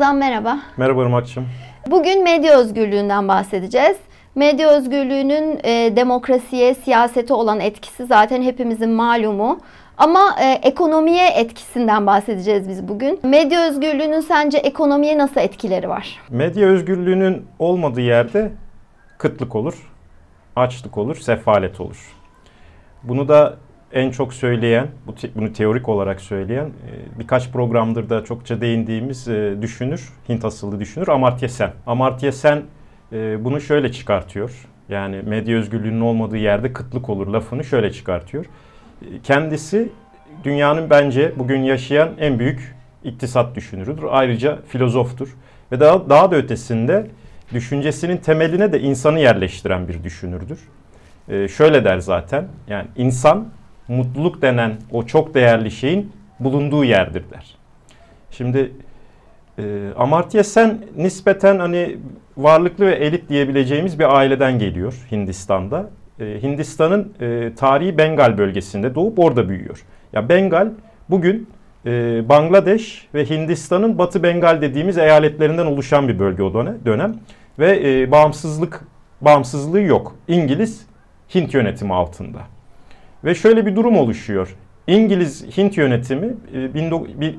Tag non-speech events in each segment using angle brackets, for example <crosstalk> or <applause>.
Ozan merhaba. Merhaba Irmak'cığım. Bugün medya özgürlüğünden bahsedeceğiz. Medya özgürlüğünün e, demokrasiye, siyasete olan etkisi zaten hepimizin malumu. Ama e, ekonomiye etkisinden bahsedeceğiz biz bugün. Medya özgürlüğünün sence ekonomiye nasıl etkileri var? Medya özgürlüğünün olmadığı yerde kıtlık olur, açlık olur, sefalet olur. Bunu da en çok söyleyen, bunu teorik olarak söyleyen e, birkaç programdır da çokça değindiğimiz e, düşünür, Hint asıllı düşünür Amartya Sen. Amartya Sen e, bunu şöyle çıkartıyor. Yani medya özgürlüğünün olmadığı yerde kıtlık olur lafını şöyle çıkartıyor. Kendisi dünyanın bence bugün yaşayan en büyük iktisat düşünürüdür. Ayrıca filozoftur. Ve daha, daha da ötesinde düşüncesinin temeline de insanı yerleştiren bir düşünürdür. Ee, şöyle der zaten, yani insan mutluluk denen o çok değerli şeyin bulunduğu yerdir der. Şimdi e, Amartya Sen nispeten hani varlıklı ve elit diyebileceğimiz bir aileden geliyor Hindistan'da. E, Hindistan'ın e, tarihi Bengal bölgesinde doğup orada büyüyor. Ya Bengal bugün e, Bangladeş ve Hindistan'ın Batı Bengal dediğimiz eyaletlerinden oluşan bir bölge o dönem ve e, bağımsızlık bağımsızlığı yok. İngiliz Hint yönetimi altında. Ve şöyle bir durum oluşuyor. İngiliz Hint yönetimi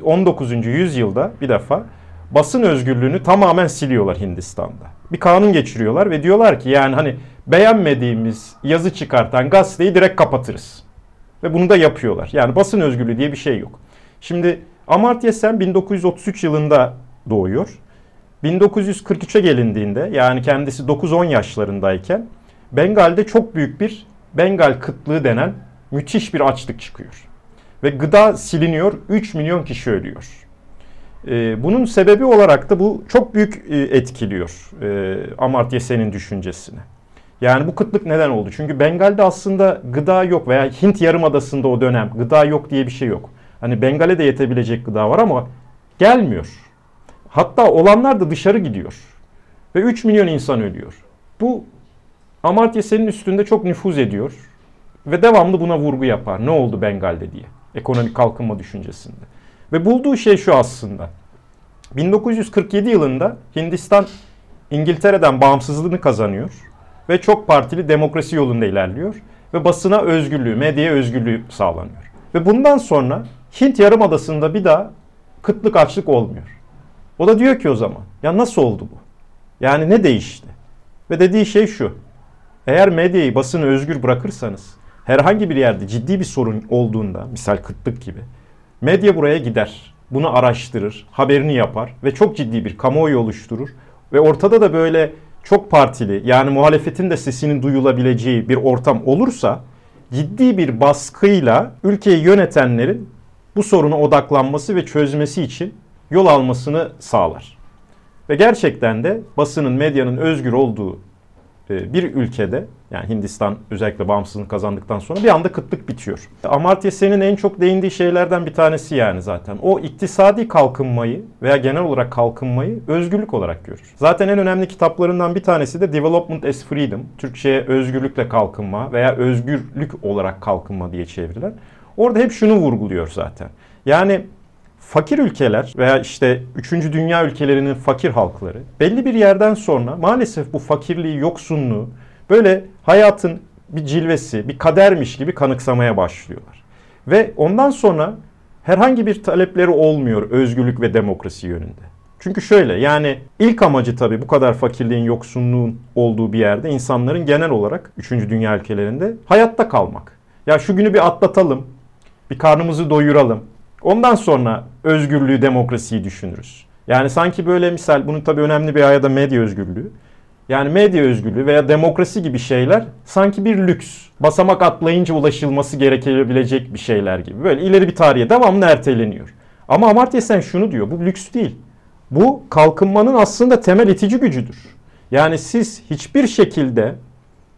19. E, yüzyılda bir defa basın özgürlüğünü tamamen siliyorlar Hindistan'da. Bir kanun geçiriyorlar ve diyorlar ki yani hani beğenmediğimiz yazı çıkartan gazeteyi direkt kapatırız. Ve bunu da yapıyorlar. Yani basın özgürlüğü diye bir şey yok. Şimdi Amartya Sen 1933 yılında doğuyor. 1943'e gelindiğinde yani kendisi 9-10 yaşlarındayken Bengal'de çok büyük bir Bengal kıtlığı denen müthiş bir açlık çıkıyor. Ve gıda siliniyor, 3 milyon kişi ölüyor. Ee, bunun sebebi olarak da bu çok büyük e, etkiliyor e, Amartya Sen'in düşüncesini. Yani bu kıtlık neden oldu? Çünkü Bengal'de aslında gıda yok veya Hint Yarımadası'nda o dönem gıda yok diye bir şey yok. Hani Bengal'e de yetebilecek gıda var ama gelmiyor. Hatta olanlar da dışarı gidiyor. Ve 3 milyon insan ölüyor. Bu Amartya Sen'in üstünde çok nüfuz ediyor. Ve devamlı buna vurgu yapar. Ne oldu Bengal'de diye. Ekonomik kalkınma düşüncesinde. Ve bulduğu şey şu aslında. 1947 yılında Hindistan İngiltere'den bağımsızlığını kazanıyor ve çok partili demokrasi yolunda ilerliyor ve basına özgürlüğü, medyaya özgürlüğü sağlanıyor. Ve bundan sonra Hint Yarımadası'nda bir daha kıtlık açlık olmuyor. O da diyor ki o zaman ya nasıl oldu bu? Yani ne değişti? Ve dediği şey şu. Eğer medyayı, basını özgür bırakırsanız herhangi bir yerde ciddi bir sorun olduğunda, misal kıtlık gibi, medya buraya gider. Bunu araştırır, haberini yapar ve çok ciddi bir kamuoyu oluşturur. Ve ortada da böyle çok partili yani muhalefetin de sesinin duyulabileceği bir ortam olursa ciddi bir baskıyla ülkeyi yönetenlerin bu soruna odaklanması ve çözmesi için yol almasını sağlar. Ve gerçekten de basının, medyanın özgür olduğu bir ülkede yani Hindistan özellikle bağımsızlığını kazandıktan sonra bir anda kıtlık bitiyor. Amartya Sen'in en çok değindiği şeylerden bir tanesi yani zaten. O iktisadi kalkınmayı veya genel olarak kalkınmayı özgürlük olarak görür. Zaten en önemli kitaplarından bir tanesi de Development as Freedom. Türkçe'ye özgürlükle kalkınma veya özgürlük olarak kalkınma diye çevrilen. Orada hep şunu vurguluyor zaten. Yani fakir ülkeler veya işte 3. dünya ülkelerinin fakir halkları belli bir yerden sonra maalesef bu fakirliği, yoksunluğu böyle hayatın bir cilvesi, bir kadermiş gibi kanıksamaya başlıyorlar. Ve ondan sonra herhangi bir talepleri olmuyor özgürlük ve demokrasi yönünde. Çünkü şöyle yani ilk amacı tabii bu kadar fakirliğin, yoksunluğun olduğu bir yerde insanların genel olarak 3. dünya ülkelerinde hayatta kalmak. Ya şu günü bir atlatalım, bir karnımızı doyuralım, Ondan sonra özgürlüğü, demokrasiyi düşünürüz. Yani sanki böyle misal bunun tabii önemli bir ayada medya özgürlüğü. Yani medya özgürlüğü veya demokrasi gibi şeyler sanki bir lüks. Basamak atlayınca ulaşılması gerekebilecek bir şeyler gibi. Böyle ileri bir tarihe devamlı erteleniyor. Ama Amartya Sen şunu diyor. Bu lüks değil. Bu kalkınmanın aslında temel itici gücüdür. Yani siz hiçbir şekilde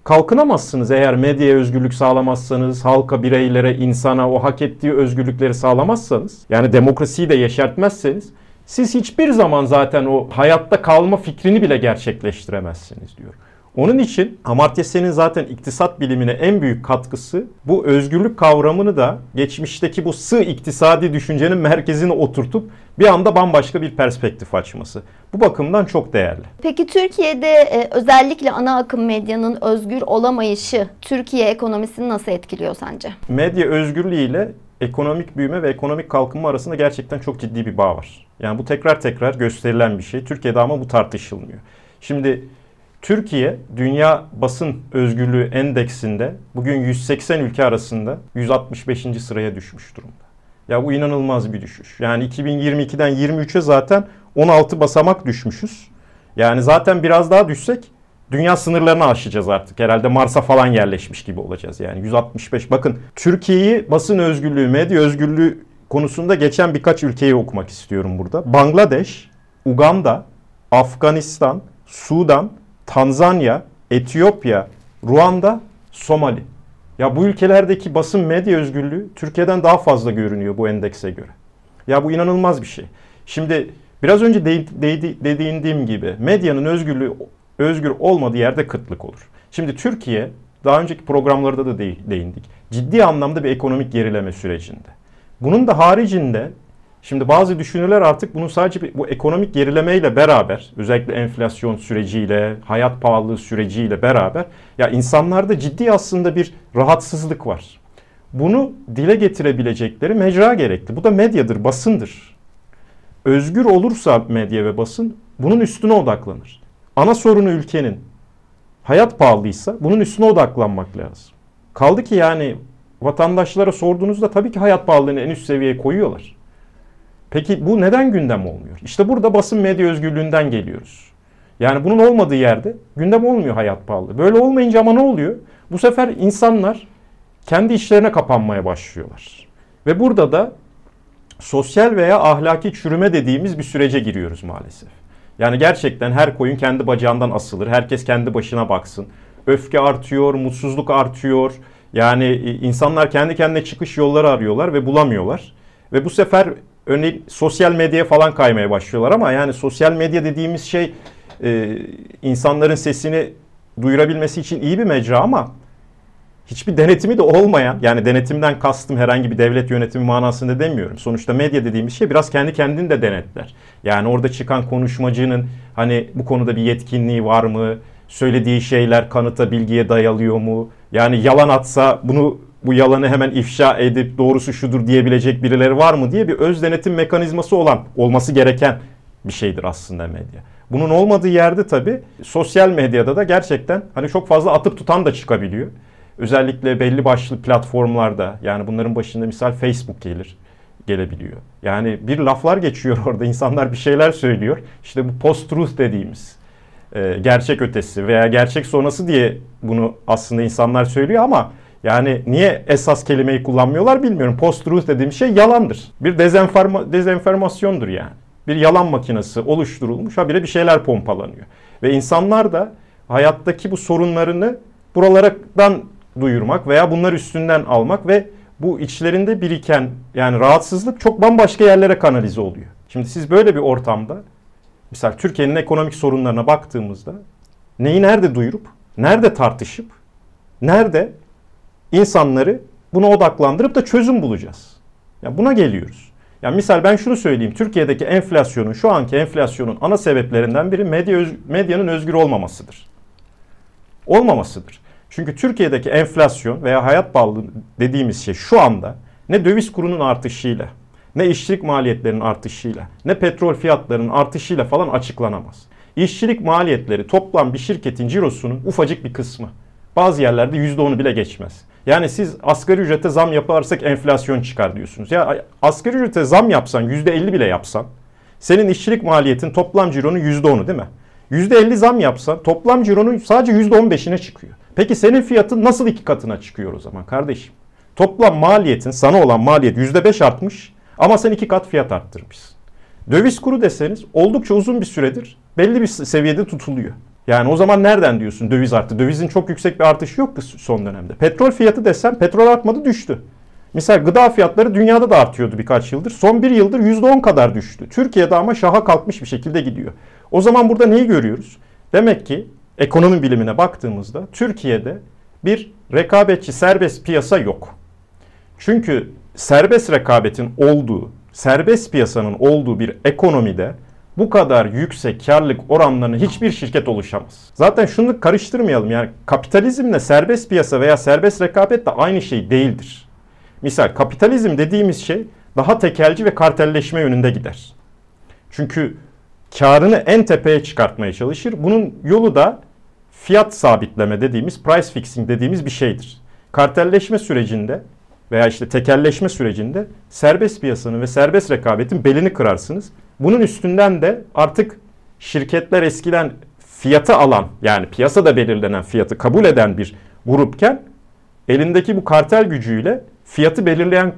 kalkınamazsınız eğer medyaya özgürlük sağlamazsanız, halka, bireylere, insana o hak ettiği özgürlükleri sağlamazsanız, yani demokrasiyi de yeşertmezseniz, siz hiçbir zaman zaten o hayatta kalma fikrini bile gerçekleştiremezsiniz diyor. Onun için Amartya Sen'in zaten iktisat bilimine en büyük katkısı bu özgürlük kavramını da geçmişteki bu sığ iktisadi düşüncenin merkezine oturtup bir anda bambaşka bir perspektif açması. Bu bakımdan çok değerli. Peki Türkiye'de e, özellikle ana akım medyanın özgür olamayışı Türkiye ekonomisini nasıl etkiliyor sence? Medya özgürlüğü ile ekonomik büyüme ve ekonomik kalkınma arasında gerçekten çok ciddi bir bağ var. Yani bu tekrar tekrar gösterilen bir şey. Türkiye'de ama bu tartışılmıyor. Şimdi Türkiye Dünya Basın Özgürlüğü Endeksinde bugün 180 ülke arasında 165. sıraya düşmüş durumda. Ya bu inanılmaz bir düşüş. Yani 2022'den 23'e zaten 16 basamak düşmüşüz. Yani zaten biraz daha düşsek dünya sınırlarını aşacağız artık. Herhalde Mars'a falan yerleşmiş gibi olacağız. Yani 165. Bakın Türkiye'yi basın özgürlüğü, medya özgürlüğü konusunda geçen birkaç ülkeyi okumak istiyorum burada. Bangladeş, Uganda, Afganistan, Sudan, Tanzanya, Etiyopya, Ruanda, Somali. Ya bu ülkelerdeki basın medya özgürlüğü Türkiye'den daha fazla görünüyor bu endekse göre. Ya bu inanılmaz bir şey. Şimdi biraz önce de, de, dediğim gibi medyanın özgürlüğü özgür olmadığı yerde kıtlık olur. Şimdi Türkiye daha önceki programlarda da değindik. Ciddi anlamda bir ekonomik gerileme sürecinde. Bunun da haricinde Şimdi bazı düşünürler artık bunu sadece bu ekonomik gerilemeyle beraber özellikle enflasyon süreciyle, hayat pahalılığı süreciyle beraber ya insanlarda ciddi aslında bir rahatsızlık var. Bunu dile getirebilecekleri mecra gerekli. Bu da medyadır, basındır. Özgür olursa medya ve basın bunun üstüne odaklanır. Ana sorunu ülkenin hayat pahalıysa bunun üstüne odaklanmak lazım. Kaldı ki yani vatandaşlara sorduğunuzda tabii ki hayat pahalılığını en üst seviyeye koyuyorlar. Peki bu neden gündem olmuyor? İşte burada basın medya özgürlüğünden geliyoruz. Yani bunun olmadığı yerde gündem olmuyor hayat pahalı. Böyle olmayınca ama ne oluyor? Bu sefer insanlar kendi işlerine kapanmaya başlıyorlar. Ve burada da sosyal veya ahlaki çürüme dediğimiz bir sürece giriyoruz maalesef. Yani gerçekten her koyun kendi bacağından asılır. Herkes kendi başına baksın. Öfke artıyor, mutsuzluk artıyor. Yani e, insanlar kendi kendine çıkış yolları arıyorlar ve bulamıyorlar. Ve bu sefer örneğin sosyal medyaya falan kaymaya başlıyorlar ama yani sosyal medya dediğimiz şey e, insanların sesini duyurabilmesi için iyi bir mecra ama hiçbir denetimi de olmayan yani denetimden kastım herhangi bir devlet yönetimi manasında demiyorum. Sonuçta medya dediğimiz şey biraz kendi kendini de denetler. Yani orada çıkan konuşmacının hani bu konuda bir yetkinliği var mı? Söylediği şeyler kanıta, bilgiye dayalıyor mu? Yani yalan atsa bunu bu yalanı hemen ifşa edip doğrusu şudur diyebilecek birileri var mı diye bir öz denetim mekanizması olan olması gereken bir şeydir aslında medya. Bunun olmadığı yerde tabii sosyal medyada da gerçekten hani çok fazla atıp tutan da çıkabiliyor. Özellikle belli başlı platformlarda yani bunların başında misal Facebook gelir gelebiliyor. Yani bir laflar geçiyor <laughs> orada insanlar bir şeyler söylüyor. İşte bu post-truth dediğimiz e, gerçek ötesi veya gerçek sonrası diye bunu aslında insanlar söylüyor ama yani niye esas kelimeyi kullanmıyorlar bilmiyorum. Post-truth dediğim şey yalandır. Bir dezenforma, dezenformasyondur yani. Bir yalan makinesi oluşturulmuş habire bir şeyler pompalanıyor. Ve insanlar da hayattaki bu sorunlarını buralardan duyurmak veya bunlar üstünden almak ve bu içlerinde biriken yani rahatsızlık çok bambaşka yerlere kanalize oluyor. Şimdi siz böyle bir ortamda mesela Türkiye'nin ekonomik sorunlarına baktığımızda neyi nerede duyurup, nerede tartışıp, nerede insanları buna odaklandırıp da çözüm bulacağız. Ya buna geliyoruz. Ya misal ben şunu söyleyeyim. Türkiye'deki enflasyonun, şu anki enflasyonun ana sebeplerinden biri medya öz, medyanın özgür olmamasıdır. Olmamasıdır. Çünkü Türkiye'deki enflasyon veya hayat pahalılığı dediğimiz şey şu anda ne döviz kurunun artışıyla, ne işçilik maliyetlerinin artışıyla, ne petrol fiyatlarının artışıyla falan açıklanamaz. İşçilik maliyetleri toplam bir şirketin cirosunun ufacık bir kısmı. Bazı yerlerde %10'u bile geçmez. Yani siz asgari ücrete zam yaparsak enflasyon çıkar diyorsunuz. Ya asgari ücrete zam yapsan %50 bile yapsan senin işçilik maliyetin toplam cironun %10'u değil mi? %50 zam yapsan toplam cironun sadece %15'ine çıkıyor. Peki senin fiyatın nasıl iki katına çıkıyor o zaman kardeşim? Toplam maliyetin sana olan maliyet %5 artmış ama sen iki kat fiyat arttırmışsın. Döviz kuru deseniz oldukça uzun bir süredir belli bir seviyede tutuluyor. Yani o zaman nereden diyorsun döviz arttı? Dövizin çok yüksek bir artışı yok son dönemde. Petrol fiyatı desem petrol artmadı düştü. Misal gıda fiyatları dünyada da artıyordu birkaç yıldır. Son bir yıldır %10 kadar düştü. Türkiye'de ama şaha kalkmış bir şekilde gidiyor. O zaman burada neyi görüyoruz? Demek ki ekonomi bilimine baktığımızda Türkiye'de bir rekabetçi serbest piyasa yok. Çünkü serbest rekabetin olduğu, serbest piyasanın olduğu bir ekonomide bu kadar yüksek karlılık oranlarını hiçbir şirket oluşamaz. Zaten şunu karıştırmayalım yani kapitalizmle serbest piyasa veya serbest rekabet de aynı şey değildir. Misal kapitalizm dediğimiz şey daha tekelci ve kartelleşme yönünde gider. Çünkü karını en tepeye çıkartmaya çalışır. Bunun yolu da fiyat sabitleme dediğimiz, price fixing dediğimiz bir şeydir. Kartelleşme sürecinde veya işte tekelleşme sürecinde serbest piyasanın ve serbest rekabetin belini kırarsınız. Bunun üstünden de artık şirketler eskiden fiyatı alan yani piyasada belirlenen fiyatı kabul eden bir grupken elindeki bu kartel gücüyle fiyatı belirleyen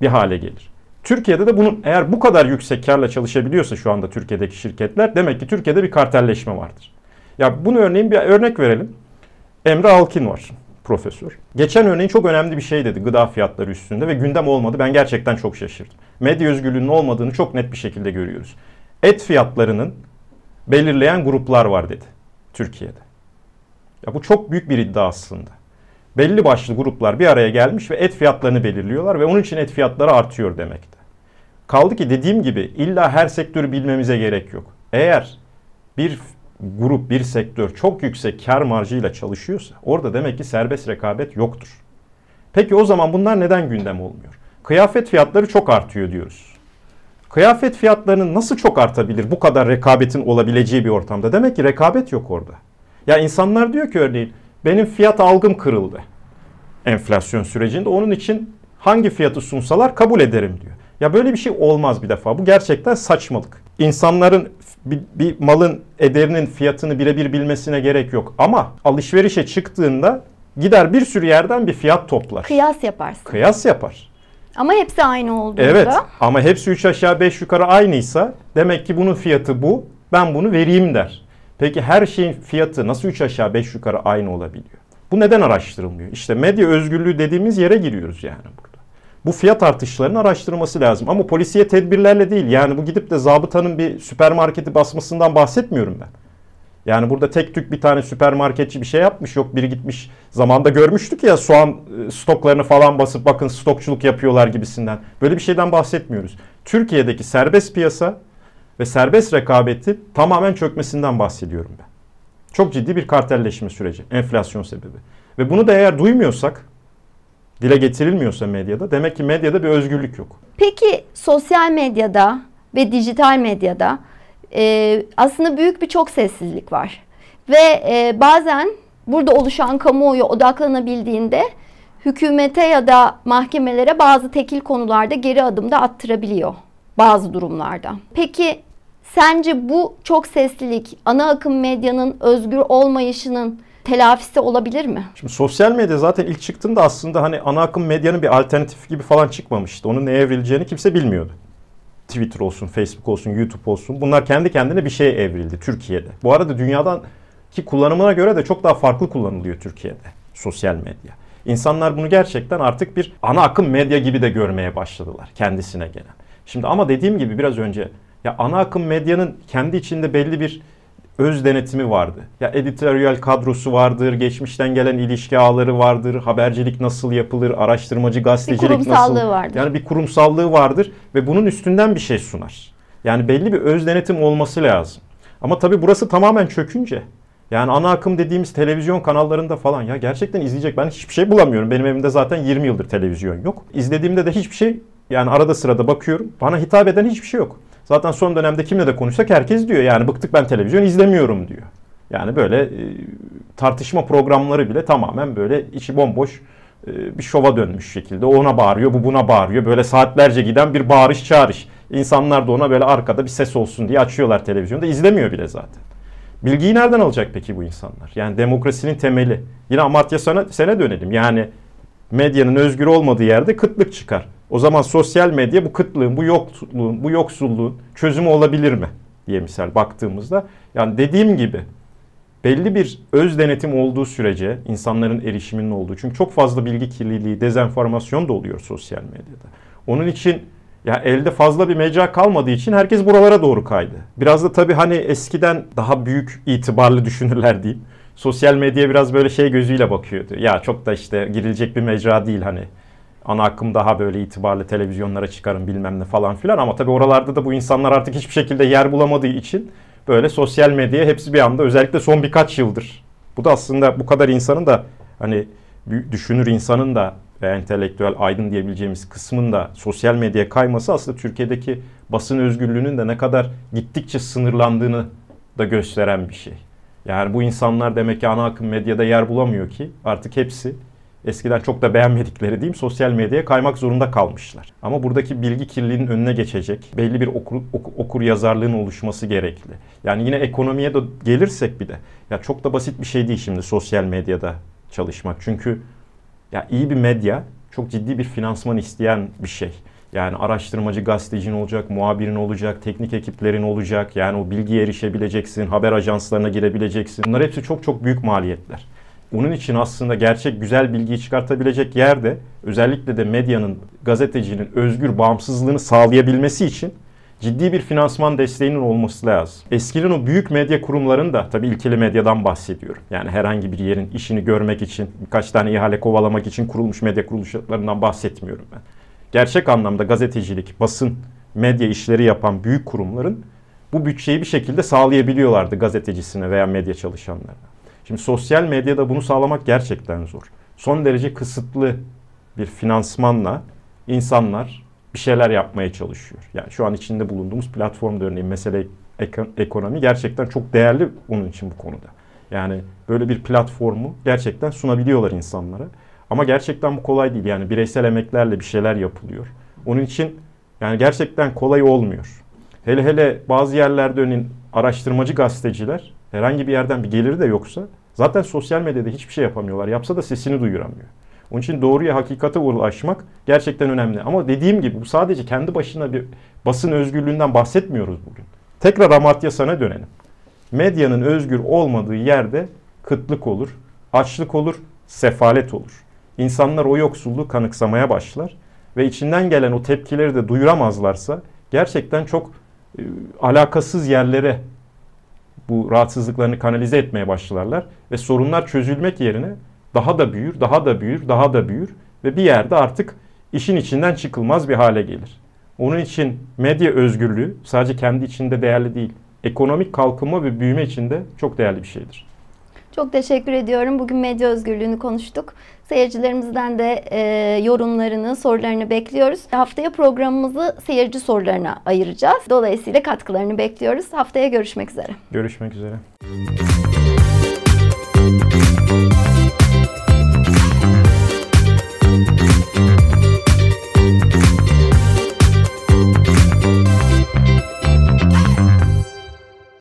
bir hale gelir. Türkiye'de de bunun eğer bu kadar yüksek karla çalışabiliyorsa şu anda Türkiye'deki şirketler demek ki Türkiye'de bir kartelleşme vardır. Ya bunu örneğin bir örnek verelim. Emre Alkin var profesör. Geçen örneğin çok önemli bir şey dedi gıda fiyatları üstünde ve gündem olmadı. Ben gerçekten çok şaşırdım. Medya özgürlüğünün olmadığını çok net bir şekilde görüyoruz. Et fiyatlarının belirleyen gruplar var dedi Türkiye'de. Ya bu çok büyük bir iddia aslında. Belli başlı gruplar bir araya gelmiş ve et fiyatlarını belirliyorlar ve onun için et fiyatları artıyor demekte. Kaldı ki dediğim gibi illa her sektörü bilmemize gerek yok. Eğer bir grup, bir sektör çok yüksek kar marjıyla çalışıyorsa orada demek ki serbest rekabet yoktur. Peki o zaman bunlar neden gündem olmuyor? Kıyafet fiyatları çok artıyor diyoruz. Kıyafet fiyatlarının nasıl çok artabilir bu kadar rekabetin olabileceği bir ortamda? Demek ki rekabet yok orada. Ya insanlar diyor ki örneğin benim fiyat algım kırıldı enflasyon sürecinde. Onun için hangi fiyatı sunsalar kabul ederim diyor. Ya böyle bir şey olmaz bir defa. Bu gerçekten saçmalık. İnsanların bir, bir malın ederinin fiyatını birebir bilmesine gerek yok. Ama alışverişe çıktığında gider bir sürü yerden bir fiyat toplar. Kıyas yaparsın. Kıyas yapar. Ama hepsi aynı olduğunda. Evet ama hepsi 3 aşağı 5 yukarı aynıysa demek ki bunun fiyatı bu. Ben bunu vereyim der. Peki her şeyin fiyatı nasıl 3 aşağı 5 yukarı aynı olabiliyor? Bu neden araştırılmıyor? İşte medya özgürlüğü dediğimiz yere giriyoruz yani burada. Bu fiyat artışlarının araştırılması lazım. Ama polisiye tedbirlerle değil. Yani bu gidip de zabıtanın bir süpermarketi basmasından bahsetmiyorum ben. Yani burada tek tük bir tane süpermarketçi bir şey yapmış. Yok biri gitmiş zamanda görmüştük ya soğan e, stoklarını falan basıp bakın stokçuluk yapıyorlar gibisinden. Böyle bir şeyden bahsetmiyoruz. Türkiye'deki serbest piyasa ve serbest rekabeti tamamen çökmesinden bahsediyorum ben. Çok ciddi bir kartelleşme süreci, enflasyon sebebi. Ve bunu da eğer duymuyorsak, dile getirilmiyorsa medyada demek ki medyada bir özgürlük yok. Peki sosyal medyada ve dijital medyada e, aslında büyük bir çok sessizlik var. Ve e, bazen burada oluşan kamuoyu odaklanabildiğinde hükümete ya da mahkemelere bazı tekil konularda geri adım da attırabiliyor bazı durumlarda. Peki sence bu çok seslilik ana akım medyanın özgür olmayışının telafisi olabilir mi? Şimdi sosyal medya zaten ilk çıktığında aslında hani ana akım medyanın bir alternatif gibi falan çıkmamıştı. Onun neye evrileceğini kimse bilmiyordu. Twitter olsun, Facebook olsun, YouTube olsun bunlar kendi kendine bir şeye evrildi Türkiye'de. Bu arada dünyadan ki kullanımına göre de çok daha farklı kullanılıyor Türkiye'de sosyal medya. İnsanlar bunu gerçekten artık bir ana akım medya gibi de görmeye başladılar kendisine gelen. Şimdi ama dediğim gibi biraz önce ya ana akım medyanın kendi içinde belli bir öz denetimi vardı. Ya editoryal kadrosu vardır, geçmişten gelen ilişki ağları vardır, habercilik nasıl yapılır, araştırmacı gazetecilik bir nasıl... vardır. Yani bir kurumsallığı vardır ve bunun üstünden bir şey sunar. Yani belli bir öz denetim olması lazım. Ama tabii burası tamamen çökünce yani ana akım dediğimiz televizyon kanallarında falan ya gerçekten izleyecek ben hiçbir şey bulamıyorum. Benim evimde zaten 20 yıldır televizyon yok. İzlediğimde de hiçbir şey yani arada sırada bakıyorum. Bana hitap eden hiçbir şey yok. Zaten son dönemde kimle de konuşsak herkes diyor yani bıktık ben televizyon izlemiyorum diyor. Yani böyle e, tartışma programları bile tamamen böyle içi bomboş e, bir şova dönmüş şekilde. Ona bağırıyor, bu buna bağırıyor. Böyle saatlerce giden bir bağırış çağırış. İnsanlar da ona böyle arkada bir ses olsun diye açıyorlar televizyonda. izlemiyor bile zaten. Bilgiyi nereden alacak peki bu insanlar? Yani demokrasinin temeli. Yine Amartya sene dönelim. Yani medyanın özgür olmadığı yerde kıtlık çıkar. O zaman sosyal medya bu kıtlığın, bu yoksulluğun, bu yoksulluğun çözümü olabilir mi diye misal baktığımızda yani dediğim gibi belli bir öz denetim olduğu sürece insanların erişiminin olduğu çünkü çok fazla bilgi kirliliği, dezenformasyon da oluyor sosyal medyada. Onun için Ya elde fazla bir mecra kalmadığı için herkes buralara doğru kaydı. Biraz da tabii hani eskiden daha büyük itibarlı düşünürler diyeyim. Sosyal medya biraz böyle şey gözüyle bakıyordu. Ya çok da işte girilecek bir mecra değil hani. Ana akım daha böyle itibarlı televizyonlara çıkarım bilmem ne falan filan. Ama tabii oralarda da bu insanlar artık hiçbir şekilde yer bulamadığı için böyle sosyal medyaya hepsi bir anda özellikle son birkaç yıldır. Bu da aslında bu kadar insanın da hani düşünür insanın da ve entelektüel aydın diyebileceğimiz kısmın da sosyal medyaya kayması aslında Türkiye'deki basın özgürlüğünün de ne kadar gittikçe sınırlandığını da gösteren bir şey. Yani bu insanlar demek ki ana akım medyada yer bulamıyor ki artık hepsi eskiden çok da beğenmedikleri diyeyim sosyal medyaya kaymak zorunda kalmışlar. Ama buradaki bilgi kirliliğinin önüne geçecek belli bir okur, okur, okur yazarlığın oluşması gerekli. Yani yine ekonomiye de gelirsek bir de ya çok da basit bir şey değil şimdi sosyal medyada çalışmak. Çünkü ya iyi bir medya çok ciddi bir finansman isteyen bir şey. Yani araştırmacı gazetecin olacak, muhabirin olacak, teknik ekiplerin olacak. Yani o bilgiye erişebileceksin, haber ajanslarına girebileceksin. Bunlar hepsi çok çok büyük maliyetler. Onun için aslında gerçek güzel bilgiyi çıkartabilecek yerde özellikle de medyanın, gazetecinin özgür bağımsızlığını sağlayabilmesi için ciddi bir finansman desteğinin olması lazım. Eskiden o büyük medya kurumlarının da tabii ilkeli medyadan bahsediyorum. Yani herhangi bir yerin işini görmek için, birkaç tane ihale kovalamak için kurulmuş medya kuruluşlarından bahsetmiyorum ben. Gerçek anlamda gazetecilik, basın, medya işleri yapan büyük kurumların bu bütçeyi bir şekilde sağlayabiliyorlardı gazetecisine veya medya çalışanlarına. Şimdi sosyal medyada bunu sağlamak gerçekten zor. Son derece kısıtlı bir finansmanla insanlar bir şeyler yapmaya çalışıyor. Yani şu an içinde bulunduğumuz platform örneğin mesele ekonomi gerçekten çok değerli onun için bu konuda. Yani böyle bir platformu gerçekten sunabiliyorlar insanlara. Ama gerçekten bu kolay değil. Yani bireysel emeklerle bir şeyler yapılıyor. Onun için yani gerçekten kolay olmuyor. Hele hele bazı yerlerde örneğin araştırmacı gazeteciler herhangi bir yerden bir geliri de yoksa zaten sosyal medyada hiçbir şey yapamıyorlar. Yapsa da sesini duyuramıyor. Onun için doğruya, hakikate ulaşmak gerçekten önemli. Ama dediğim gibi bu sadece kendi başına bir basın özgürlüğünden bahsetmiyoruz bugün. Tekrar Amartya sana dönelim. Medyanın özgür olmadığı yerde kıtlık olur, açlık olur, sefalet olur. İnsanlar o yoksulluğu kanıksamaya başlar ve içinden gelen o tepkileri de duyuramazlarsa gerçekten çok e, alakasız yerlere bu rahatsızlıklarını kanalize etmeye başlarlar ve sorunlar çözülmek yerine daha da büyür, daha da büyür, daha da büyür ve bir yerde artık işin içinden çıkılmaz bir hale gelir. Onun için medya özgürlüğü sadece kendi içinde değerli değil, ekonomik kalkınma ve büyüme içinde çok değerli bir şeydir. Çok teşekkür ediyorum. Bugün medya özgürlüğünü konuştuk. Seyircilerimizden de e, yorumlarını, sorularını bekliyoruz. Haftaya programımızı seyirci sorularına ayıracağız. Dolayısıyla katkılarını bekliyoruz. Haftaya görüşmek üzere. Görüşmek üzere.